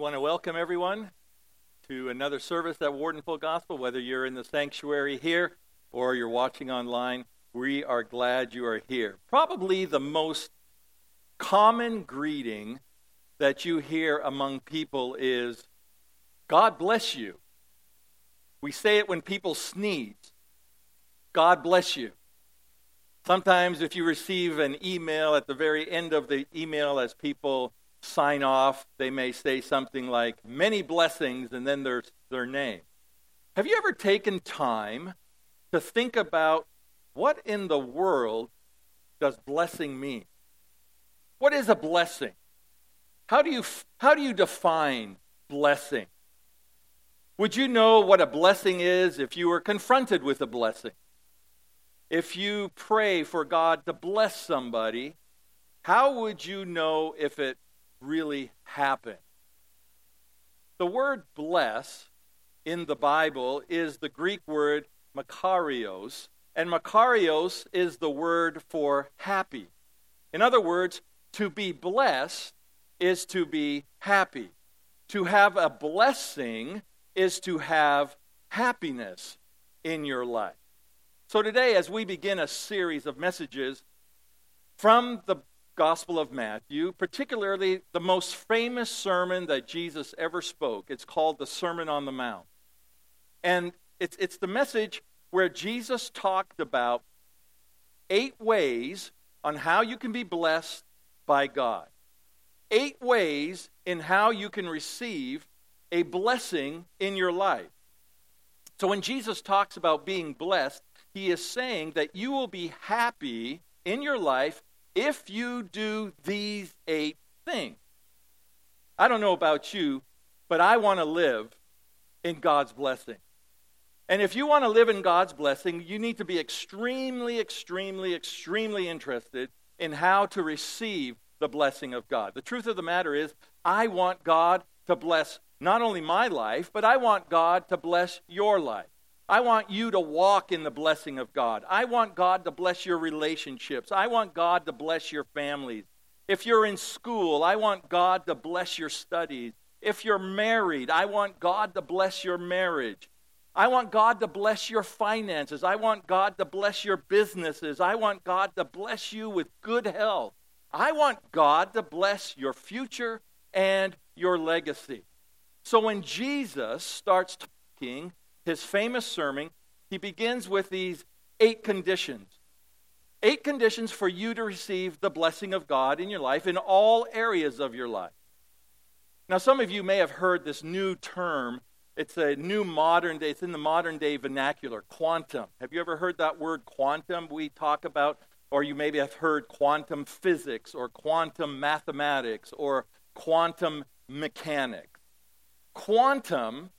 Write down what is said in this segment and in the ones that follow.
want to welcome everyone to another service at Wardenful Gospel, whether you're in the sanctuary here or you're watching online. We are glad you are here. Probably the most common greeting that you hear among people is God bless you. We say it when people sneeze God bless you. Sometimes, if you receive an email at the very end of the email, as people sign off, they may say something like, many blessings, and then there's their name. Have you ever taken time to think about what in the world does blessing mean? What is a blessing? How do you, how do you define blessing? Would you know what a blessing is if you were confronted with a blessing? If you pray for God to bless somebody, how would you know if it really happen. The word bless in the Bible is the Greek word makarios, and makarios is the word for happy. In other words, to be blessed is to be happy. To have a blessing is to have happiness in your life. So today, as we begin a series of messages from the Gospel of Matthew, particularly the most famous sermon that Jesus ever spoke. It's called the Sermon on the Mount. And it's, it's the message where Jesus talked about eight ways on how you can be blessed by God. Eight ways in how you can receive a blessing in your life. So when Jesus talks about being blessed, he is saying that you will be happy in your life if you do these eight things. I don't know about you, but I want to live in God's blessing. And if you want to live in God's blessing, you need to be extremely, extremely, extremely interested in how to receive the blessing of God. The truth of the matter is, I want God to bless not only my life, but I want God to bless your life. I want you to walk in the blessing of God. I want God to bless your relationships. I want God to bless your families. If you're in school, I want God to bless your studies. If you're married, I want God to bless your marriage. I want God to bless your finances. I want God to bless your businesses. I want God to bless you with good health. I want God to bless your future and your legacy. So when Jesus starts talking his famous sermon, he begins with these eight conditions. Eight conditions for you to receive the blessing of God in your life in all areas of your life. Now, some of you may have heard this new term. It's a new modern day, it's in the modern day vernacular, quantum. Have you ever heard that word quantum? We talk about, or you maybe have heard quantum physics or quantum mathematics or quantum mechanics. Quantum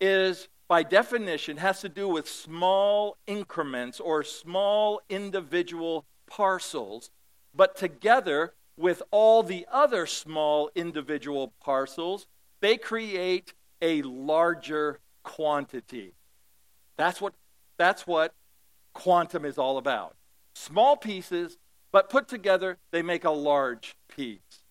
is by definition, has to do with small increments or small individual parcels, but together with all the other small individual parcels, they create a larger quantity. That's what, that's what quantum is all about. Small pieces, but put together, they make a large piece.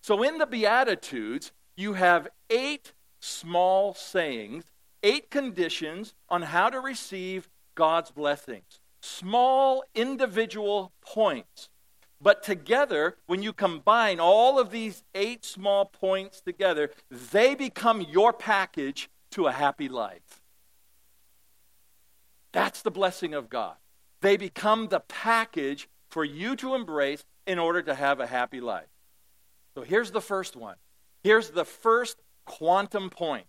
So in the Beatitudes, you have eight small sayings eight conditions on how to receive God's blessings. Small individual points. But together, when you combine all of these eight small points together, they become your package to a happy life. That's the blessing of God. They become the package for you to embrace in order to have a happy life. So here's the first one. Here's the first quantum point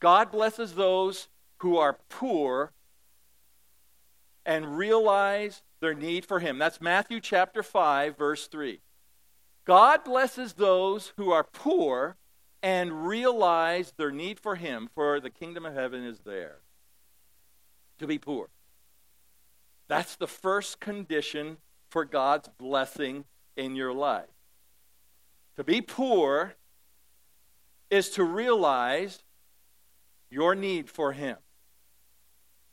God blesses those who are poor and realize their need for Him. That's Matthew chapter 5, verse 3. God blesses those who are poor and realize their need for Him, for the kingdom of heaven is there. To be poor. That's the first condition for God's blessing in your life. To be poor is to realize your need for Him.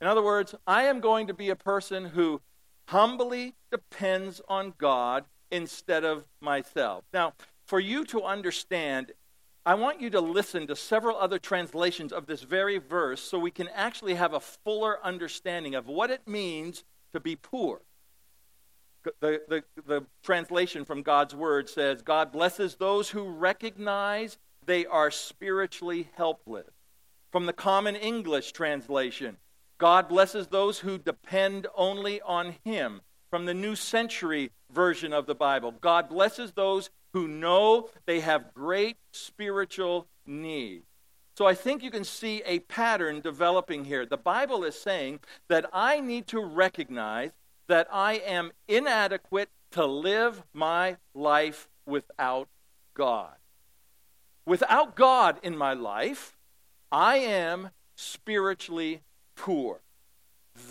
In other words, I am going to be a person who humbly depends on God instead of myself. Now, for you to understand I want you to listen to several other translations of this very verse so we can actually have a fuller understanding of what it means to be poor. The, the, the translation from God's word says, God blesses those who recognize they are spiritually helpless. From the Common English translation, God blesses those who depend only on Him. From the New Century version of the Bible, God blesses those who know they have great spiritual need. So I think you can see a pattern developing here. The Bible is saying that I need to recognize that I am inadequate to live my life without God. Without God in my life, I am spiritually poor.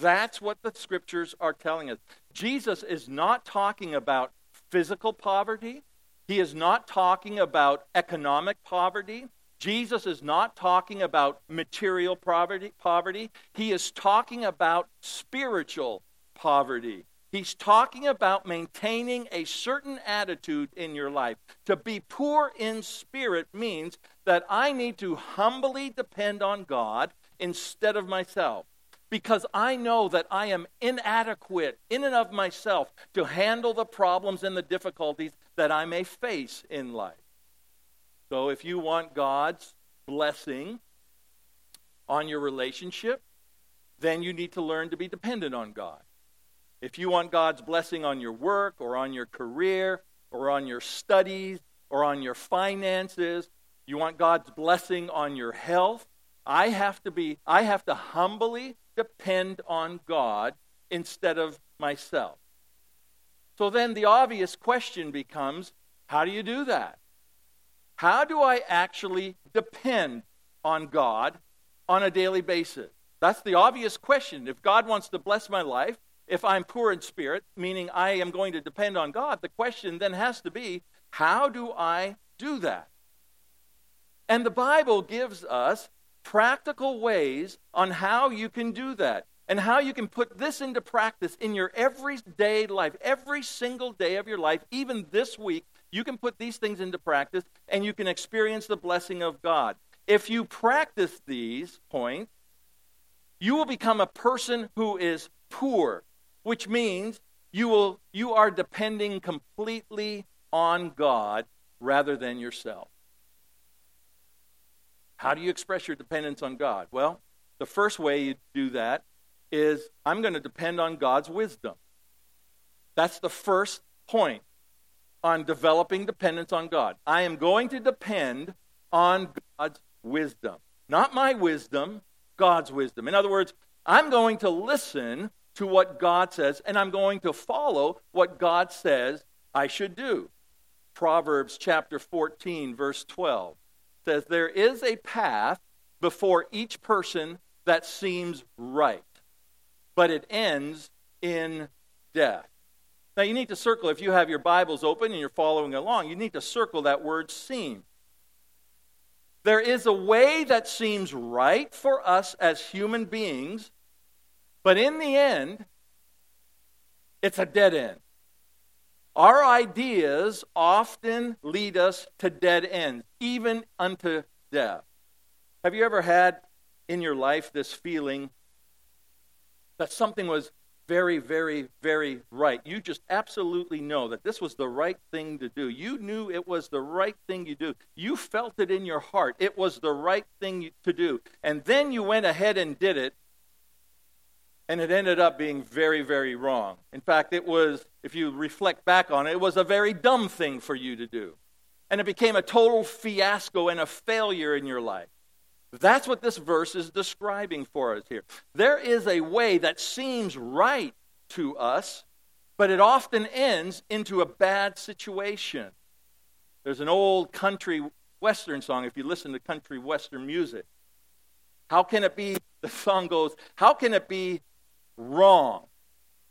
That's what the scriptures are telling us. Jesus is not talking about physical poverty. He is not talking about economic poverty. Jesus is not talking about material poverty, poverty. He is talking about spiritual poverty. He's talking about maintaining a certain attitude in your life. To be poor in spirit means that I need to humbly depend on God instead of myself because I know that I am inadequate in and of myself to handle the problems and the difficulties that I may face in life. So if you want God's blessing on your relationship, then you need to learn to be dependent on God. If you want God's blessing on your work or on your career or on your studies or on your finances, you want God's blessing on your health, I have to be I have to humbly depend on God instead of myself. So then the obvious question becomes how do you do that? How do I actually depend on God on a daily basis? That's the obvious question. If God wants to bless my life, if I'm poor in spirit, meaning I am going to depend on God, the question then has to be how do I do that? And the Bible gives us practical ways on how you can do that and how you can put this into practice in your everyday life, every single day of your life, even this week. You can put these things into practice and you can experience the blessing of God. If you practice these points, you will become a person who is poor, which means you will you are depending completely on God rather than yourself. How do you express your dependence on God? Well, the first way you do that is I'm going to depend on God's wisdom. That's the first point on developing dependence on God. I am going to depend on God's wisdom. Not my wisdom, God's wisdom. In other words, I'm going to listen to what God says and I'm going to follow what God says I should do. Proverbs chapter 14, verse 12 says, There is a path before each person that seems right, but it ends in death. Now, you need to circle, if you have your Bibles open and you're following along, you need to circle that word seem. There is a way that seems right for us as human beings, but in the end, it's a dead end. Our ideas often lead us to dead ends, even unto death. Have you ever had in your life this feeling that something was very, very, very right? You just absolutely know that this was the right thing to do. You knew it was the right thing you do. You felt it in your heart. It was the right thing to do. And then you went ahead and did it, and it ended up being very, very wrong. In fact, it was, if you reflect back on it, it was a very dumb thing for you to do. And it became a total fiasco and a failure in your life. That's what this verse is describing for us here. There is a way that seems right to us, but it often ends into a bad situation. There's an old country western song, if you listen to country western music. How can it be, the song goes, how can it be wrong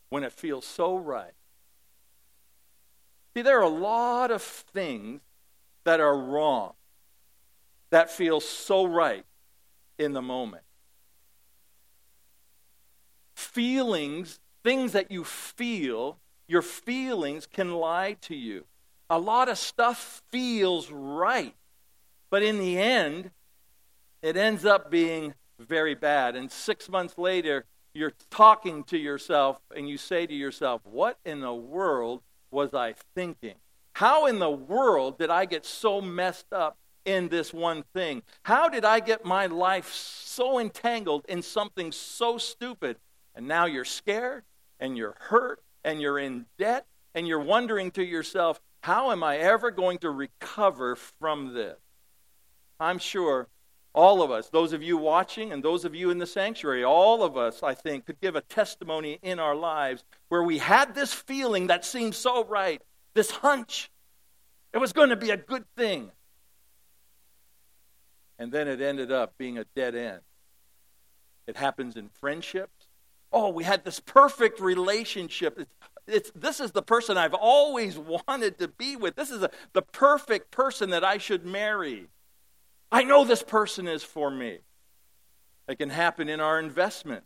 when it feels so right. See, there are a lot of things that are wrong that feel so right in the moment. Feelings, things that you feel, your feelings can lie to you. A lot of stuff feels right, But in the end, it ends up being very bad. And six months later, you're talking to yourself and you say to yourself, What in the world was I thinking? How in the world did I get so messed up in this one thing? How did I get my life so entangled in something so stupid? And now you're scared and you're hurt and you're in debt and you're wondering to yourself, how am I ever going to recover from this? I'm sure all of us, those of you watching and those of you in the sanctuary, all of us, I think, could give a testimony in our lives where we had this feeling that seemed so right, this hunch. It was going to be a good thing. And then it ended up being a dead end. It happens in friendships. Oh, we had this perfect relationship. It's, it's, this is the person I've always wanted to be with. This is a, the perfect person that I should marry. I know this person is for me. It can happen in our investment.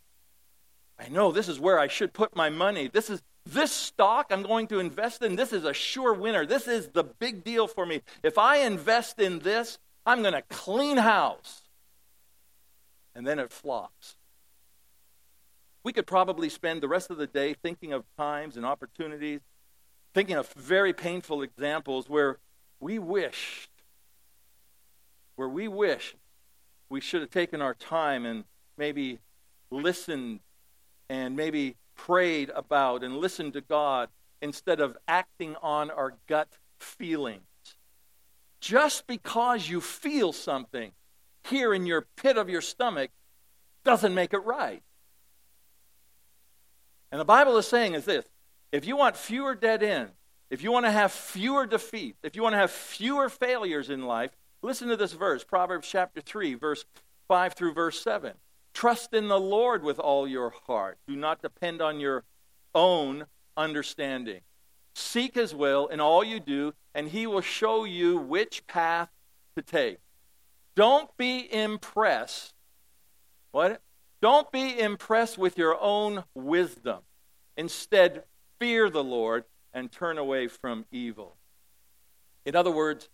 I know this is where I should put my money. This is this stock I'm going to invest in. This is a sure winner. This is the big deal for me. If I invest in this, I'm going to clean house. And then it flops. We could probably spend the rest of the day thinking of times and opportunities, thinking of very painful examples where we wished where we wish we should have taken our time and maybe listened and maybe prayed about and listened to God instead of acting on our gut feelings. Just because you feel something here in your pit of your stomach doesn't make it right. And the Bible is saying is this if you want fewer dead ends, if you want to have fewer defeats, if you want to have fewer failures in life, Listen to this verse, Proverbs chapter 3, verse 5 through verse 7. Trust in the Lord with all your heart. Do not depend on your own understanding. Seek his will in all you do, and he will show you which path to take. Don't be impressed. What? Don't be impressed with your own wisdom. Instead, fear the Lord and turn away from evil. In other words,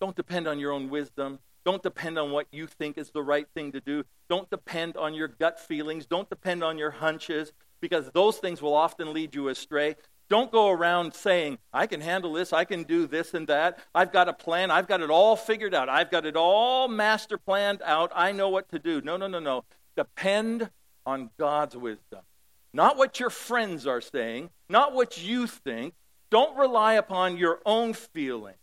don't depend on your own wisdom. Don't depend on what you think is the right thing to do. Don't depend on your gut feelings. Don't depend on your hunches because those things will often lead you astray. Don't go around saying, I can handle this, I can do this and that. I've got a plan, I've got it all figured out, I've got it all master planned out, I know what to do. No, no, no, no. Depend on God's wisdom. Not what your friends are saying, not what you think. Don't rely upon your own feelings.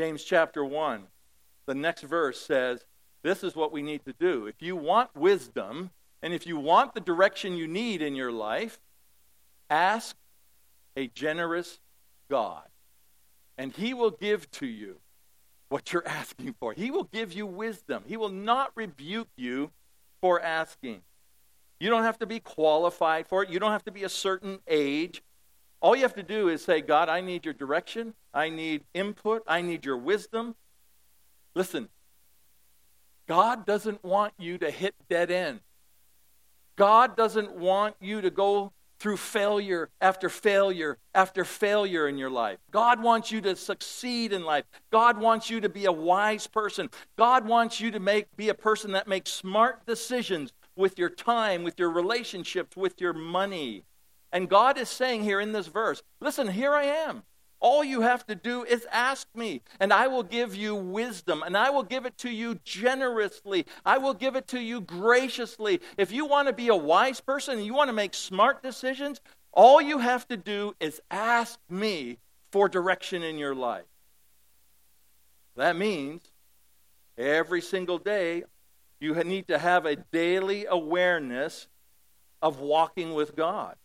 James chapter 1, the next verse says, This is what we need to do. If you want wisdom, and if you want the direction you need in your life, ask a generous God, and He will give to you what you're asking for. He will give you wisdom. He will not rebuke you for asking. You don't have to be qualified for it, you don't have to be a certain age. All you have to do is say, God, I need your direction. I need input. I need your wisdom. Listen, God doesn't want you to hit dead end. God doesn't want you to go through failure after failure after failure in your life. God wants you to succeed in life. God wants you to be a wise person. God wants you to make be a person that makes smart decisions with your time, with your relationships, with your money. And God is saying here in this verse, listen, here I am. All you have to do is ask me, and I will give you wisdom, and I will give it to you generously. I will give it to you graciously. If you want to be a wise person and you want to make smart decisions, all you have to do is ask me for direction in your life. That means every single day you need to have a daily awareness of walking with God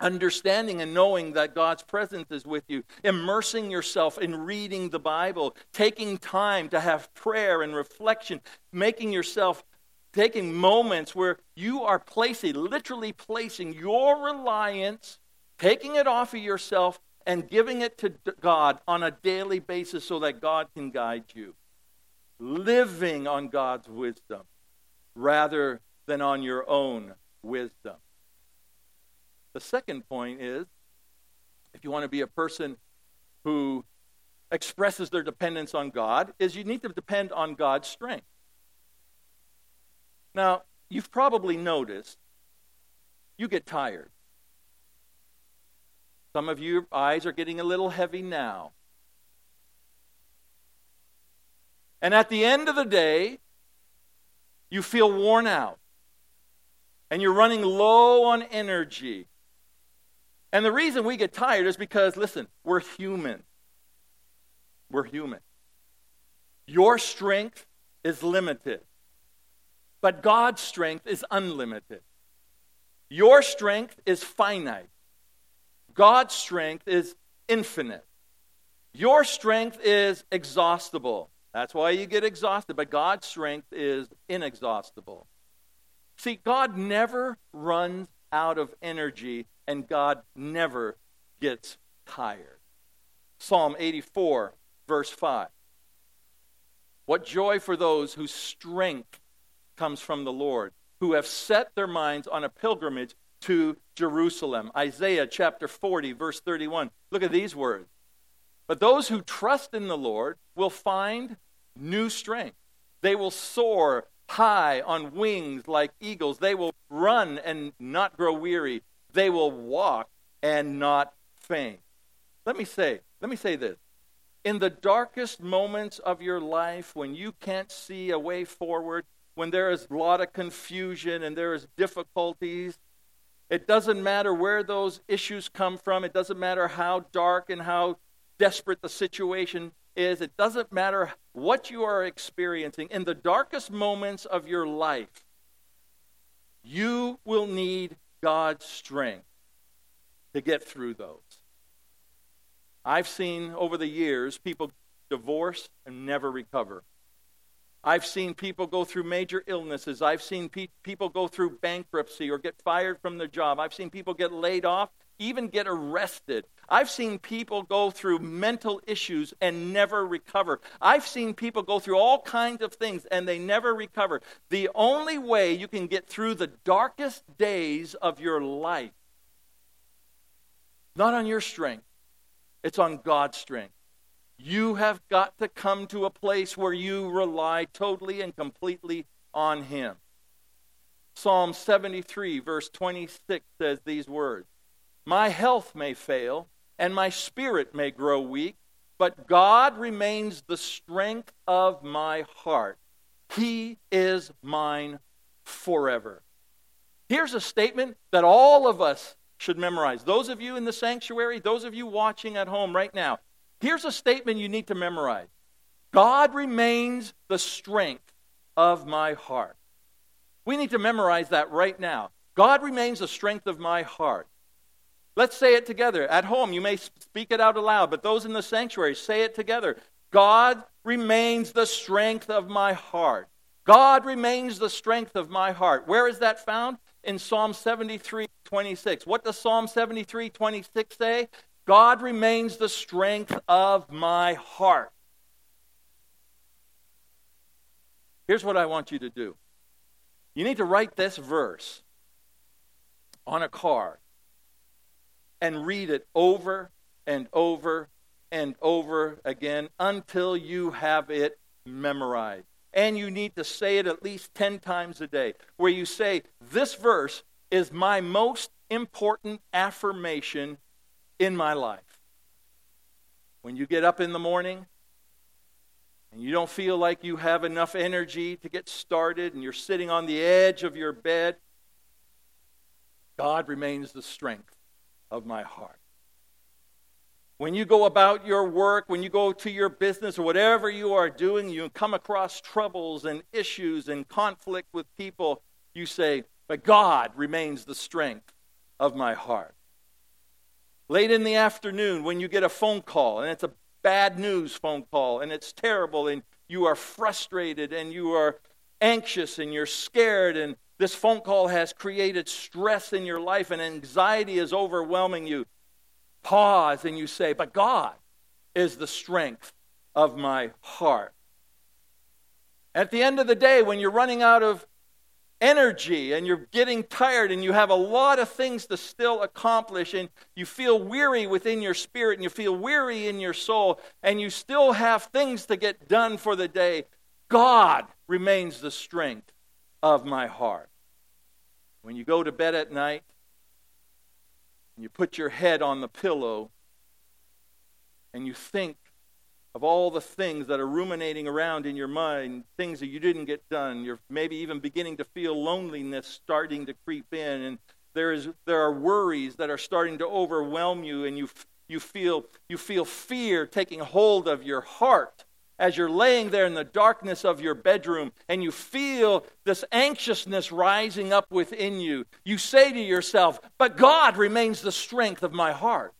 understanding and knowing that God's presence is with you, immersing yourself in reading the Bible, taking time to have prayer and reflection, making yourself taking moments where you are placing, literally placing your reliance, taking it off of yourself, and giving it to God on a daily basis so that God can guide you. Living on God's wisdom rather than on your own wisdom. The second point is if you want to be a person who expresses their dependence on God is you need to depend on God's strength. Now, you've probably noticed you get tired. Some of your eyes are getting a little heavy now. And at the end of the day, you feel worn out. And you're running low on energy. And the reason we get tired is because, listen, we're human. We're human. Your strength is limited, but God's strength is unlimited. Your strength is finite. God's strength is infinite. Your strength is exhaustible. That's why you get exhausted, but God's strength is inexhaustible. See, God never runs out of energy, and God never gets tired. Psalm 84, verse 5. What joy for those whose strength comes from the Lord, who have set their minds on a pilgrimage to Jerusalem. Isaiah chapter 40, verse 31. Look at these words. But those who trust in the Lord will find new strength. They will soar high on wings like eagles. They will run and not grow weary. They will walk and not faint. Let me say, let me say this. In the darkest moments of your life, when you can't see a way forward, when there is a lot of confusion and there is difficulties, it doesn't matter where those issues come from. It doesn't matter how dark and how desperate the situation is. It doesn't matter what you are experiencing. In the darkest moments of your life, you will need God's strength to get through those. I've seen over the years people divorce and never recover. I've seen people go through major illnesses. I've seen pe- people go through bankruptcy or get fired from their job. I've seen people get laid off, even get arrested. I've seen people go through mental issues and never recover. I've seen people go through all kinds of things and they never recover. The only way you can get through the darkest days of your life, not on your strength, it's on God's strength. You have got to come to a place where you rely totally and completely on Him. Psalm 73, verse 26 says these words My health may fail, and my spirit may grow weak, but God remains the strength of my heart. He is mine forever. Here's a statement that all of us should memorize. Those of you in the sanctuary, those of you watching at home right now, Here's a statement you need to memorize God remains the strength of my heart. We need to memorize that right now. God remains the strength of my heart. Let's say it together. At home, you may speak it out aloud, but those in the sanctuary, say it together. God remains the strength of my heart. God remains the strength of my heart. Where is that found? In Psalm 73, 26. What does Psalm 73, 26 say? God remains the strength of my heart. Here's what I want you to do you need to write this verse on a card and read it over and over and over again until you have it memorized. And you need to say it at least 10 times a day, where you say, This verse is my most important affirmation in my life. When you get up in the morning and you don't feel like you have enough energy to get started and you're sitting on the edge of your bed, God remains the strength of my heart. When you go about your work, when you go to your business or whatever you are doing, you come across troubles and issues and conflict with people, you say, But God remains the strength of my heart. Late in the afternoon, when you get a phone call, and it's a bad news phone call, and it's terrible, and you are frustrated, and you are anxious, and you're scared, and this phone call has created stress in your life, and anxiety is overwhelming you. Pause, and you say, But God is the strength of my heart. At the end of the day, when you're running out of energy and you're getting tired and you have a lot of things to still accomplish and you feel weary within your spirit and you feel weary in your soul and you still have things to get done for the day, God remains the strength of my heart. When you go to bed at night, and you put your head on the pillow, and you think of all the things that are ruminating around in your mind, things that you didn't get done. You're maybe even beginning to feel loneliness starting to creep in, and there is there are worries that are starting to overwhelm you, and you you feel you feel fear taking hold of your heart as you're laying there in the darkness of your bedroom and you feel this anxiousness rising up within you. You say to yourself, "But God remains the strength of my heart."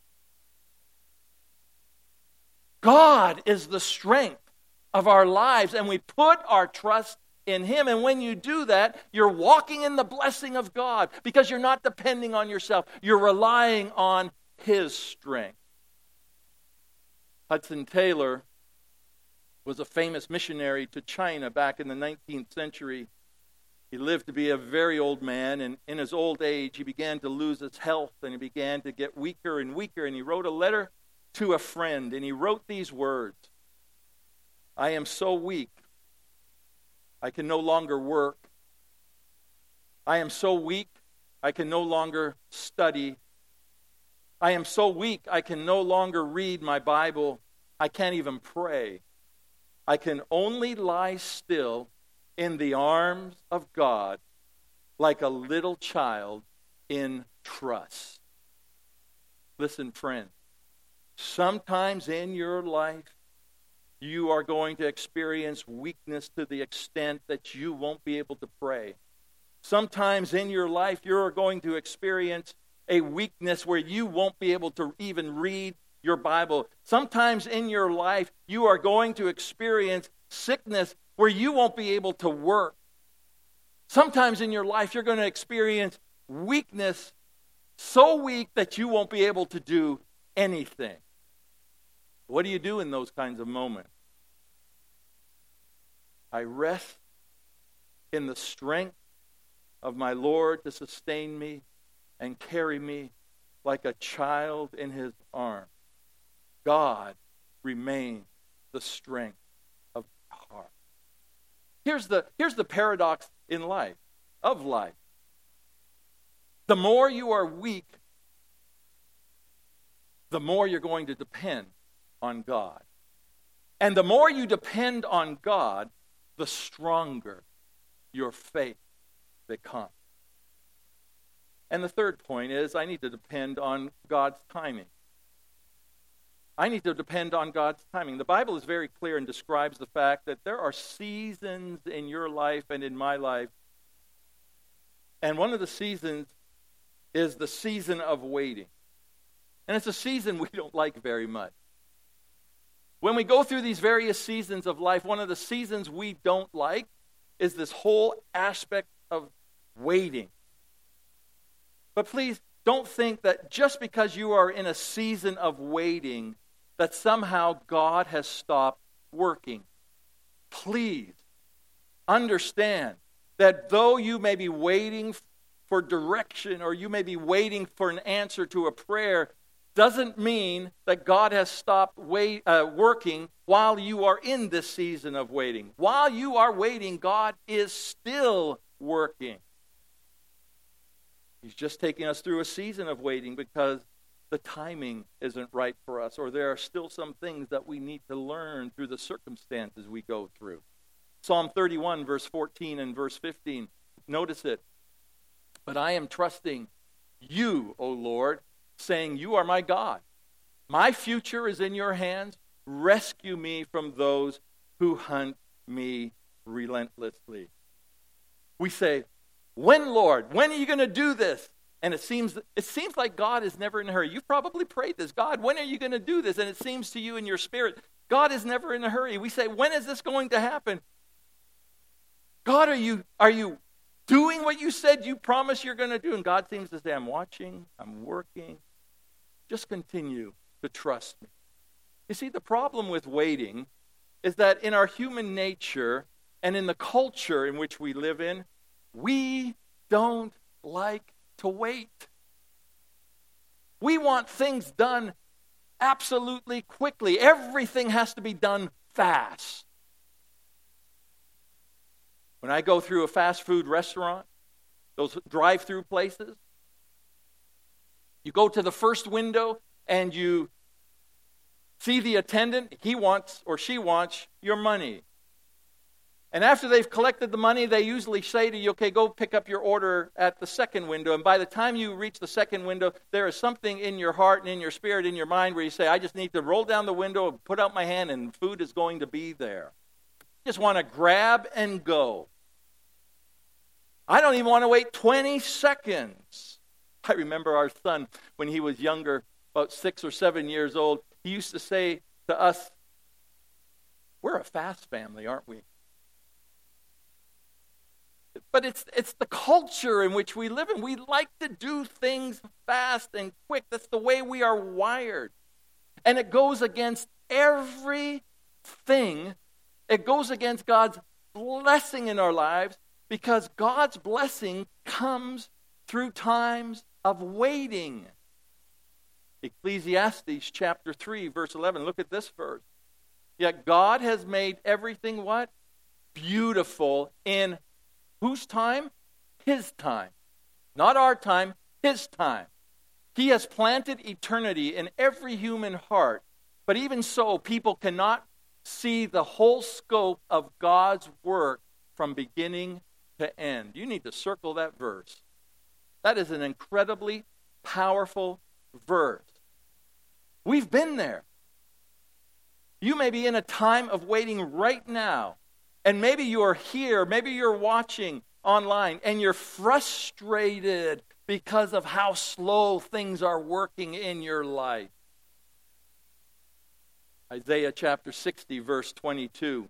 God is the strength of our lives, and we put our trust in Him. And when you do that, you're walking in the blessing of God because you're not depending on yourself, you're relying on His strength. Hudson Taylor was a famous missionary to China back in the 19th century. He lived to be a very old man, and in his old age, he began to lose his health and he began to get weaker and weaker. And he wrote a letter to a friend, and he wrote these words I am so weak, I can no longer work. I am so weak, I can no longer study. I am so weak, I can no longer read my Bible. I can't even pray. I can only lie still in the arms of God like a little child in trust. Listen, friend, Sometimes in your life, you are going to experience weakness to the extent that you won't be able to pray. Sometimes in your life, you're going to experience a weakness where you won't be able to even read your Bible. Sometimes in your life, you are going to experience sickness where you won't be able to work. Sometimes in your life, you're going to experience weakness so weak that you won't be able to do anything. What do you do in those kinds of moments? I rest in the strength of my Lord to sustain me and carry me like a child in his arms. God remains the strength of my heart. Here's the, here's the paradox in life, of life. The more you are weak, the more you're going to depend on God. And the more you depend on God, the stronger your faith becomes. And the third point is I need to depend on God's timing. I need to depend on God's timing. The Bible is very clear and describes the fact that there are seasons in your life and in my life. And one of the seasons is the season of waiting. And it's a season we don't like very much. When we go through these various seasons of life, one of the seasons we don't like is this whole aspect of waiting. But please don't think that just because you are in a season of waiting, that somehow God has stopped working. Please understand that though you may be waiting for direction or you may be waiting for an answer to a prayer, doesn't mean that God has stopped wait, uh, working while you are in this season of waiting. While you are waiting, God is still working. He's just taking us through a season of waiting because the timing isn't right for us, or there are still some things that we need to learn through the circumstances we go through. Psalm 31, verse 14 and verse 15. Notice it. But I am trusting you, O Lord saying, You are my God. My future is in your hands. Rescue me from those who hunt me relentlessly. We say, When, Lord? When are you going to do this? And it seems, it seems like God is never in a hurry. You've probably prayed this God, when are you going to do this? And it seems to you in your spirit, God is never in a hurry. We say, When is this going to happen? God, are you, are you doing what you said you promised you're going to do? And God seems to say, I'm watching, I'm working, just continue to trust me. You see, the problem with waiting is that in our human nature and in the culture in which we live in, we don't like to wait. We want things done absolutely quickly. Everything has to be done fast. When I go through a fast food restaurant, those drive through places, you go to the first window and you see the attendant. He wants or she wants your money. And after they've collected the money, they usually say to you, okay, go pick up your order at the second window. And by the time you reach the second window, there is something in your heart and in your spirit, in your mind, where you say, I just need to roll down the window, and put out my hand, and food is going to be there. Just want to grab and go. I don't even want to wait 20 seconds. I remember our son, when he was younger, about six or seven years old, he used to say to us, We're a fast family, aren't we? But it's, it's the culture in which we live in. We like to do things fast and quick. That's the way we are wired. And it goes against everything. It goes against God's blessing in our lives because God's blessing comes through times of waiting. Ecclesiastes chapter 3, verse 11. Look at this verse. Yet God has made everything what? Beautiful in whose time? His time. Not our time, His time. He has planted eternity in every human heart, but even so, people cannot see the whole scope of God's work from beginning to end. You need to circle that verse. That is an incredibly powerful verse. We've been there. You may be in a time of waiting right now, and maybe you're here, maybe you're watching online, and you're frustrated because of how slow things are working in your life. Isaiah chapter 60, verse 22.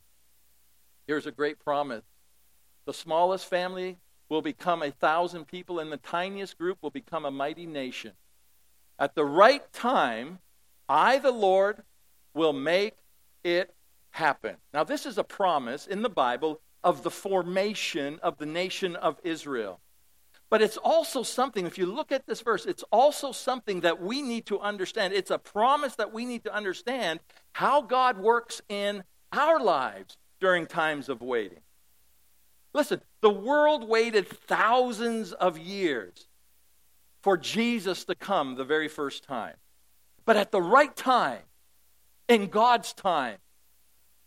Here's a great promise the smallest family will become a thousand people, and the tiniest group will become a mighty nation. At the right time, I, the Lord, will make it happen. Now, this is a promise in the Bible of the formation of the nation of Israel. But it's also something, if you look at this verse, it's also something that we need to understand. It's a promise that we need to understand how God works in our lives during times of waiting. Listen, the world waited thousands of years for Jesus to come the very first time. But at the right time, in God's time,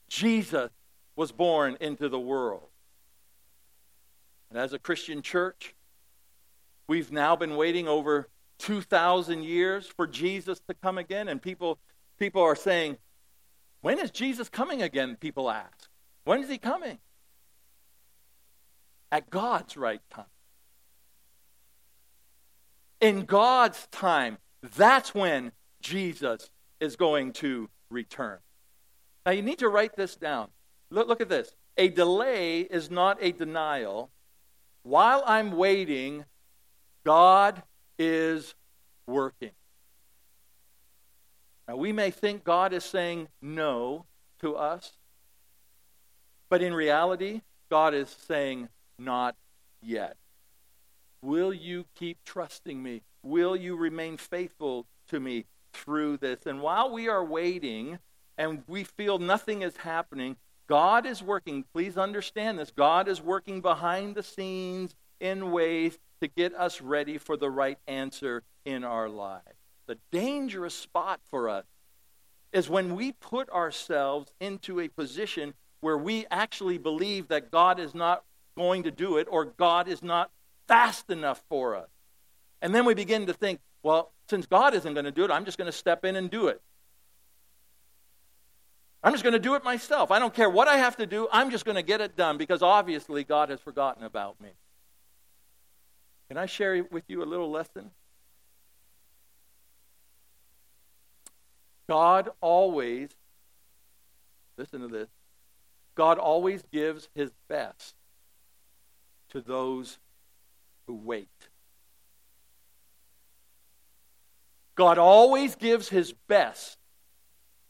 Jesus was born into the world. And as a Christian church, we've now been waiting over 2,000 years for Jesus to come again. And people, people are saying, When is Jesus coming again? People ask. When is he coming? At God's right time. In God's time, that's when Jesus is going to return. Now, you need to write this down. Look, look at this. A delay is not a denial. While I'm waiting, God is working. Now, we may think God is saying no to us, but in reality, God is saying not yet. Will you keep trusting me? Will you remain faithful to me through this? And while we are waiting and we feel nothing is happening, God is working. Please understand this. God is working behind the scenes in ways to get us ready for the right answer in our lives. The dangerous spot for us is when we put ourselves into a position where we actually believe that God is not going to do it or God is not fast enough for us. And then we begin to think, well, since God isn't going to do it, I'm just going to step in and do it. I'm just going to do it myself. I don't care what I have to do. I'm just going to get it done because obviously God has forgotten about me. Can I share with you a little lesson? God always, listen to this, God always gives his best to those who wait. God always gives his best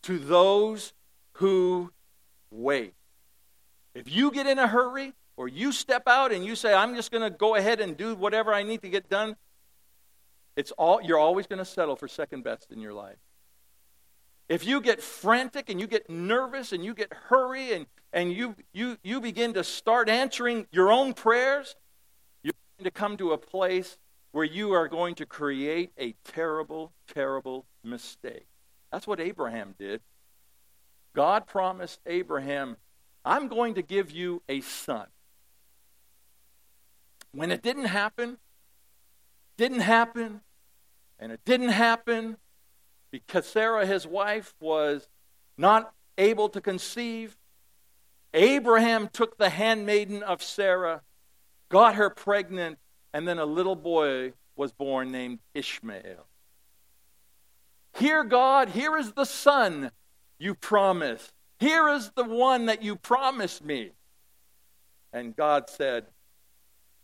to those who wait. If you get in a hurry, or you step out and you say, I'm just going to go ahead and do whatever I need to get done, it's all, you're always going to settle for second best in your life. If you get frantic and you get nervous and you get hurry and, and you, you, you begin to start answering your own prayers, you're going to come to a place where you are going to create a terrible, terrible mistake. That's what Abraham did. God promised Abraham, I'm going to give you a son. When it didn't happen, didn't happen, and it didn't happen because Sarah, his wife, was not able to conceive. Abraham took the handmaiden of Sarah, got her pregnant, and then a little boy was born named Ishmael. Here, God, here is the son you promised. Here is the one that you promised me. And God said,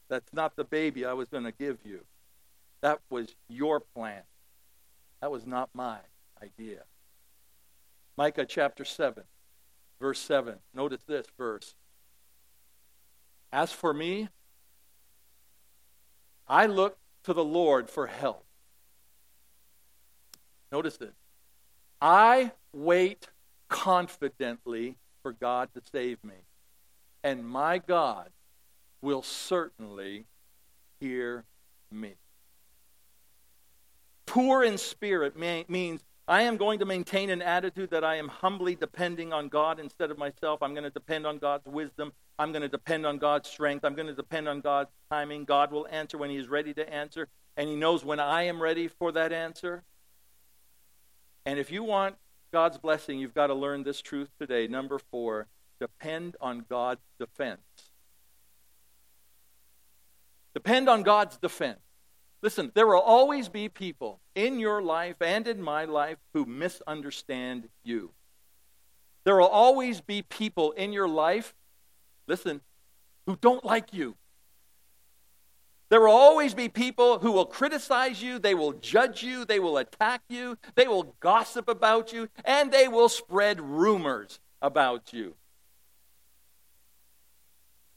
That's not the baby I was going to give you. That was your plan. That was not my idea. Micah chapter 7, verse 7. Notice this verse. As for me, I look to the Lord for help. Notice this. I wait confidently for God to save me, and my God will certainly hear me. Poor in spirit means I am going to maintain an attitude that I am humbly depending on God instead of myself. I'm going to depend on God's wisdom. I'm going to depend on God's strength. I'm going to depend on God's timing. God will answer when He is ready to answer, and He knows when I am ready for that answer. And if you want God's blessing, you've got to learn this truth today. Number four, depend on God's defense. Depend on God's defense. Listen, there will always be people in your life and in my life who misunderstand you. There will always be people in your life, listen, who don't like you. There will always be people who will criticize you, they will judge you, they will attack you, they will gossip about you, and they will spread rumors about you.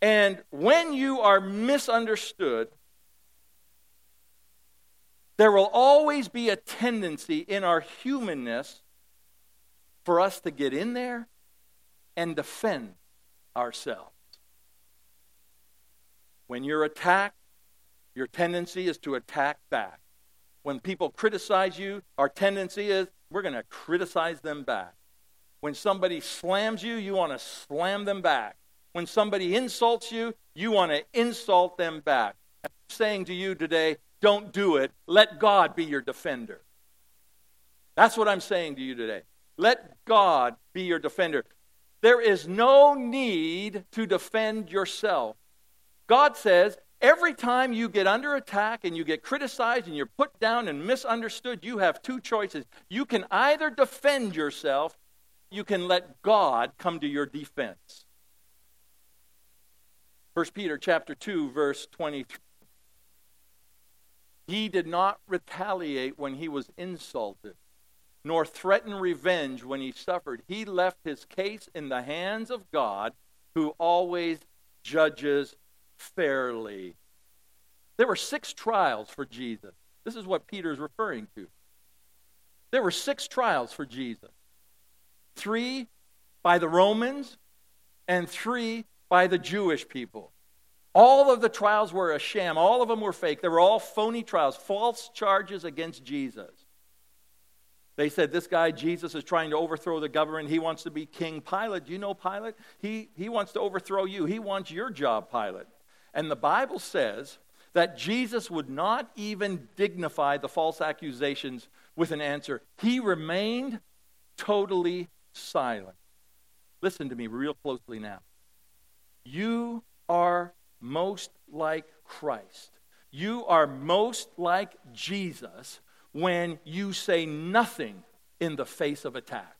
And when you are misunderstood, there will always be a tendency in our humanness for us to get in there and defend ourselves. When you're attacked, your tendency is to attack back. When people criticize you, our tendency is we're going to criticize them back. When somebody slams you, you want to slam them back. When somebody insults you, you want to insult them back. I'm saying to you today, don't do it. Let God be your defender. That's what I'm saying to you today. Let God be your defender. There is no need to defend yourself. God says every time you get under attack and you get criticized and you're put down and misunderstood, you have two choices. You can either defend yourself, you can let God come to your defense. 1 Peter chapter 2 verse 23 he did not retaliate when he was insulted, nor threaten revenge when he suffered. He left his case in the hands of God, who always judges fairly. There were six trials for Jesus. This is what Peter is referring to. There were six trials for Jesus three by the Romans, and three by the Jewish people. All of the trials were a sham. All of them were fake. They were all phony trials, false charges against Jesus. They said, This guy, Jesus, is trying to overthrow the government. He wants to be king. Pilate, you know Pilate? He, he wants to overthrow you. He wants your job, Pilate. And the Bible says that Jesus would not even dignify the false accusations with an answer. He remained totally silent. Listen to me real closely now. You are most like Christ. You are most like Jesus when you say nothing in the face of attack.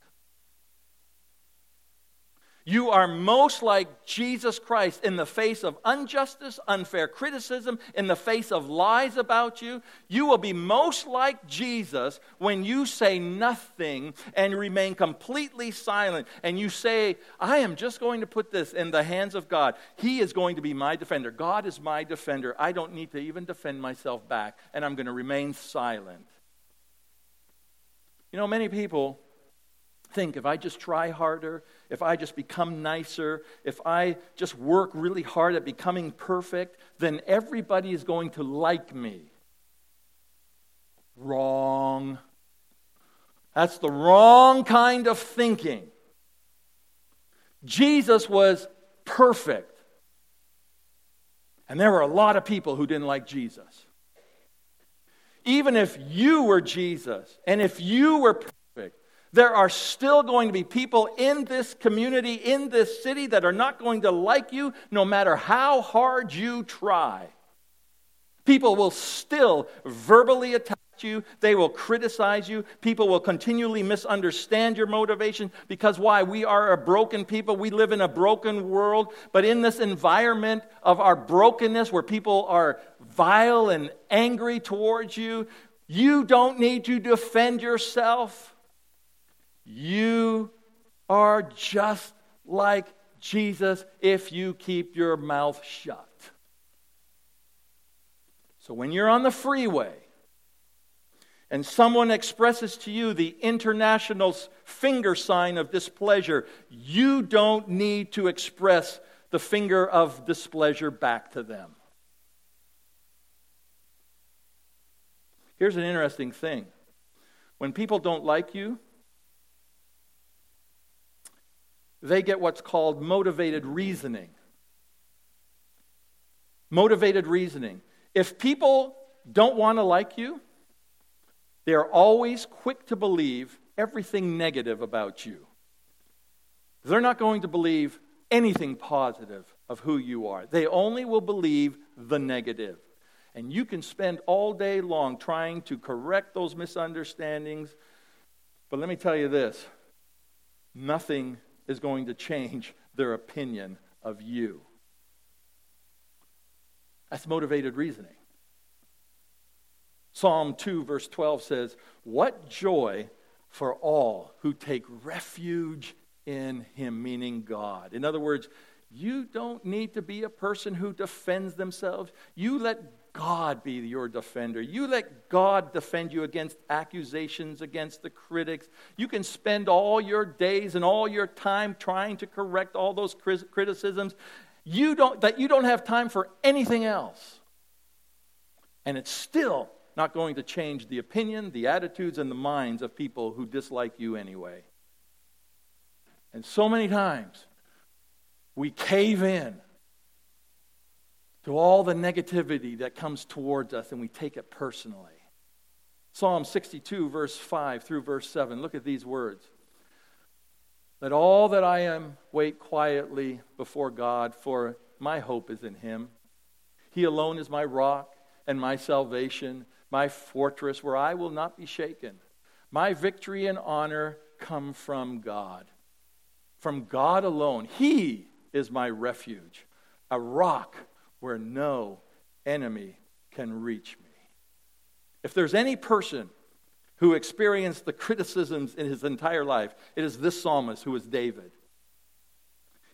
You are most like Jesus Christ in the face of injustice, unfair criticism, in the face of lies about you. You will be most like Jesus when you say nothing and remain completely silent. And you say, I am just going to put this in the hands of God. He is going to be my defender. God is my defender. I don't need to even defend myself back, and I'm going to remain silent. You know, many people think if I just try harder, if I just become nicer, if I just work really hard at becoming perfect, then everybody is going to like me. Wrong. That's the wrong kind of thinking. Jesus was perfect. And there were a lot of people who didn't like Jesus. Even if you were Jesus and if you were there are still going to be people in this community, in this city, that are not going to like you no matter how hard you try. People will still verbally attack you. They will criticize you. People will continually misunderstand your motivation because why? We are a broken people. We live in a broken world. But in this environment of our brokenness where people are vile and angry towards you, you don't need to defend yourself. You are just like Jesus if you keep your mouth shut. So when you're on the freeway and someone expresses to you the international finger sign of displeasure, you don't need to express the finger of displeasure back to them. Here's an interesting thing when people don't like you, they get what's called motivated reasoning. Motivated reasoning. If people don't want to like you, they are always quick to believe everything negative about you. They're not going to believe anything positive of who you are. They only will believe the negative. And you can spend all day long trying to correct those misunderstandings. But let me tell you this nothing is going to change their opinion of you. That's motivated reasoning. Psalm 2, verse 12 says, What joy for all who take refuge in him, meaning God. In other words, you don't need to be a person who defends themselves. You let God be your defender. You let God defend you against accusations, against the critics. You can spend all your days and all your time trying to correct all those criticisms. You don't, that you don't have time for anything else. And it's still not going to change the opinion, the attitudes, and the minds of people who dislike you anyway. And so many times, we cave in to all the negativity that comes towards us and we take it personally. Psalm 62, verse 5 through verse 7. Look at these words. Let all that I am wait quietly before God, for my hope is in him. He alone is my rock and my salvation, my fortress where I will not be shaken. My victory and honor come from God. From God alone. He is my refuge, a rock where no enemy can reach me. If there's any person who experienced the criticisms in his entire life, it is this psalmist who was David.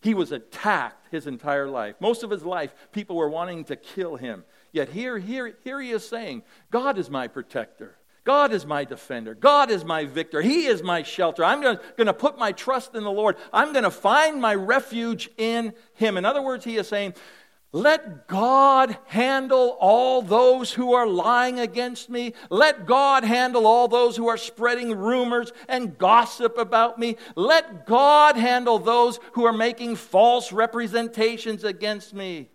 He was attacked his entire life. Most of his life, people were wanting to kill him. Yet here, here, here he is saying, God is my protector. God is my defender. God is my victor. He is my shelter. I'm going to put my trust in the Lord. I'm going to find my refuge in Him. In other words, he is saying, let God handle all those who are lying against me. Let God handle all those who are spreading rumors and gossip about me. Let God handle those who are making false representations against me.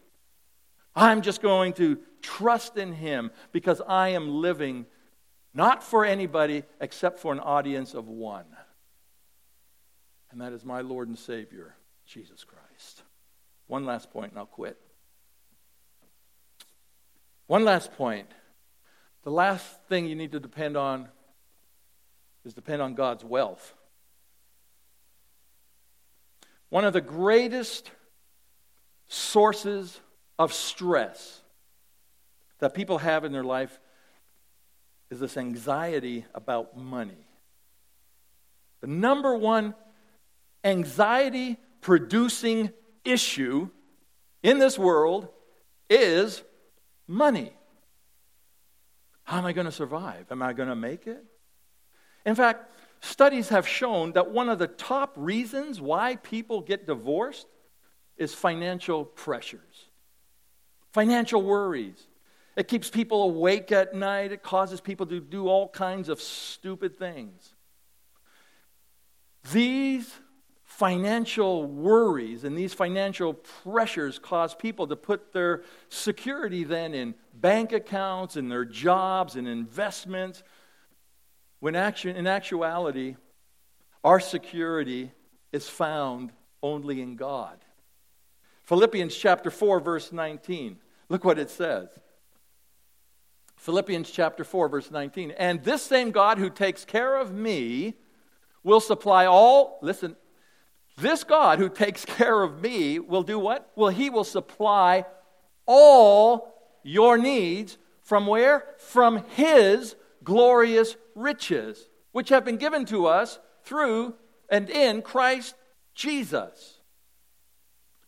I'm just going to trust in Him because I am living not for anybody except for an audience of one. And that is my Lord and Savior, Jesus Christ. One last point, and I'll quit. One last point. The last thing you need to depend on is depend on God's wealth. One of the greatest sources of stress that people have in their life is this anxiety about money. The number one anxiety producing issue in this world is money. How am I going to survive? Am I going to make it? In fact, studies have shown that one of the top reasons why people get divorced is financial pressures, financial worries. It keeps people awake at night. It causes people to do all kinds of stupid things. These financial worries and these financial pressures cause people to put their security then in bank accounts and their jobs and investments when action, in actuality our security is found only in god. Philippians chapter 4 verse 19 look what it says. Philippians chapter 4, verse 19. And this same God who takes care of me will supply all, listen, this God who takes care of me will do what? Well, he will supply all your needs from where? From his glorious riches, which have been given to us through and in Christ Jesus.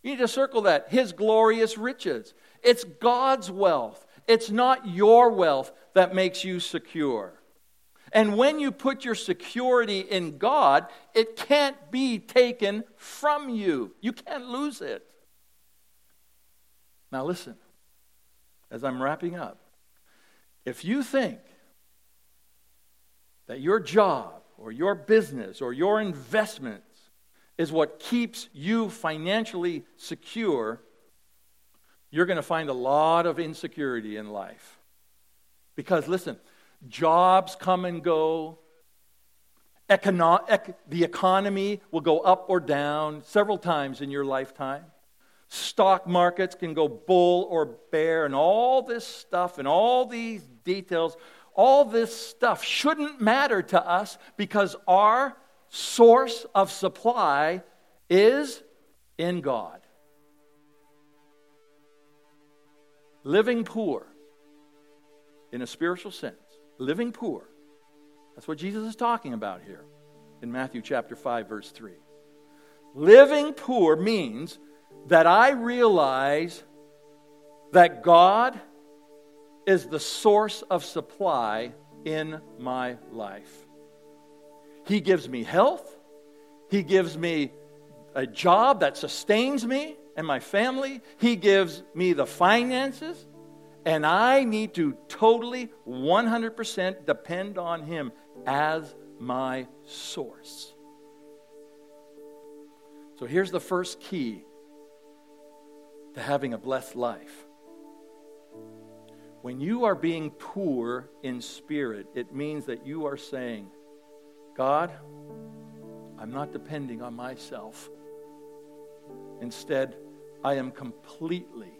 You need to circle that. His glorious riches. It's God's wealth. It's not your wealth that makes you secure. And when you put your security in God, it can't be taken from you. You can't lose it. Now, listen, as I'm wrapping up, if you think that your job or your business or your investments is what keeps you financially secure, you're going to find a lot of insecurity in life. Because, listen, jobs come and go. Econo- ec- the economy will go up or down several times in your lifetime. Stock markets can go bull or bear, and all this stuff and all these details, all this stuff shouldn't matter to us because our source of supply is in God. living poor in a spiritual sense, living poor. That's what Jesus is talking about here in Matthew chapter 5 verse 3. Living poor means that I realize that God is the source of supply in my life. He gives me health. He gives me a job that sustains me and my family. He gives me the finances. And I need to totally, 100% depend on Him as my source. So here's the first key to having a blessed life. When you are being poor in spirit, it means that you are saying, God, I'm not depending on myself. Instead, I am completely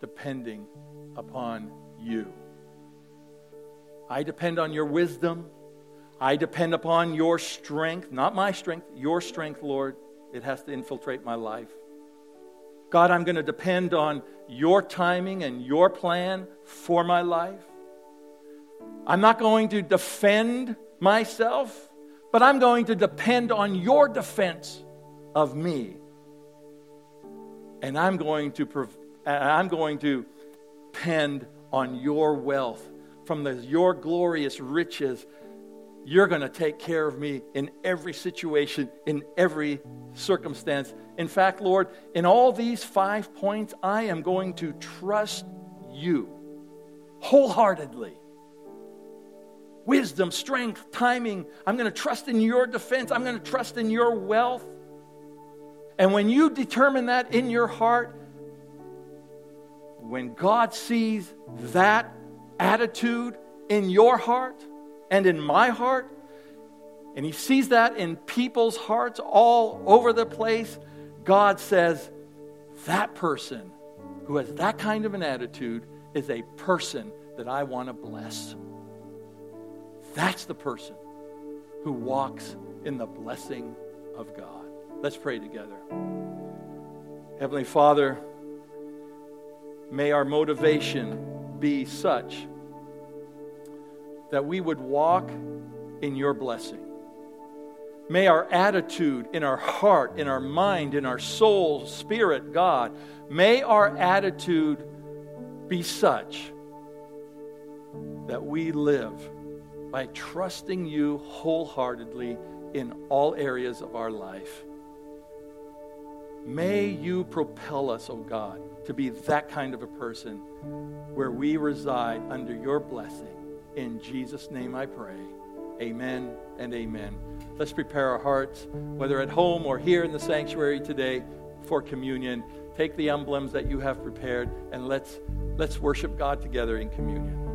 depending upon you. I depend on your wisdom. I depend upon your strength, not my strength, your strength, Lord. It has to infiltrate my life. God, I'm going to depend on your timing and your plan for my life. I'm not going to defend myself, but I'm going to depend on your defense of me and I'm going to I'm going to depend on your wealth from the, your glorious riches. You're going to take care of me in every situation, in every circumstance. In fact, Lord, in all these five points, I am going to trust you wholeheartedly. Wisdom, strength, timing. I'm going to trust in your defense. I'm going to trust in your wealth. And when you determine that in your heart, when God sees that attitude in your heart and in my heart, and He sees that in people's hearts all over the place, God says, that person who has that kind of an attitude is a person that I want to bless. That's the person who walks in the blessing of God. Let's pray together. Heavenly Father, may our motivation be such that we would walk in your blessing. May our attitude in our heart, in our mind, in our soul, spirit, God, may our attitude be such that we live by trusting you wholeheartedly in all areas of our life. May you propel us, O oh God, to be that kind of a person where we reside under your blessing. In Jesus' name I pray. Amen and amen. Let's prepare our hearts, whether at home or here in the sanctuary today, for communion. Take the emblems that you have prepared and let's, let's worship God together in communion.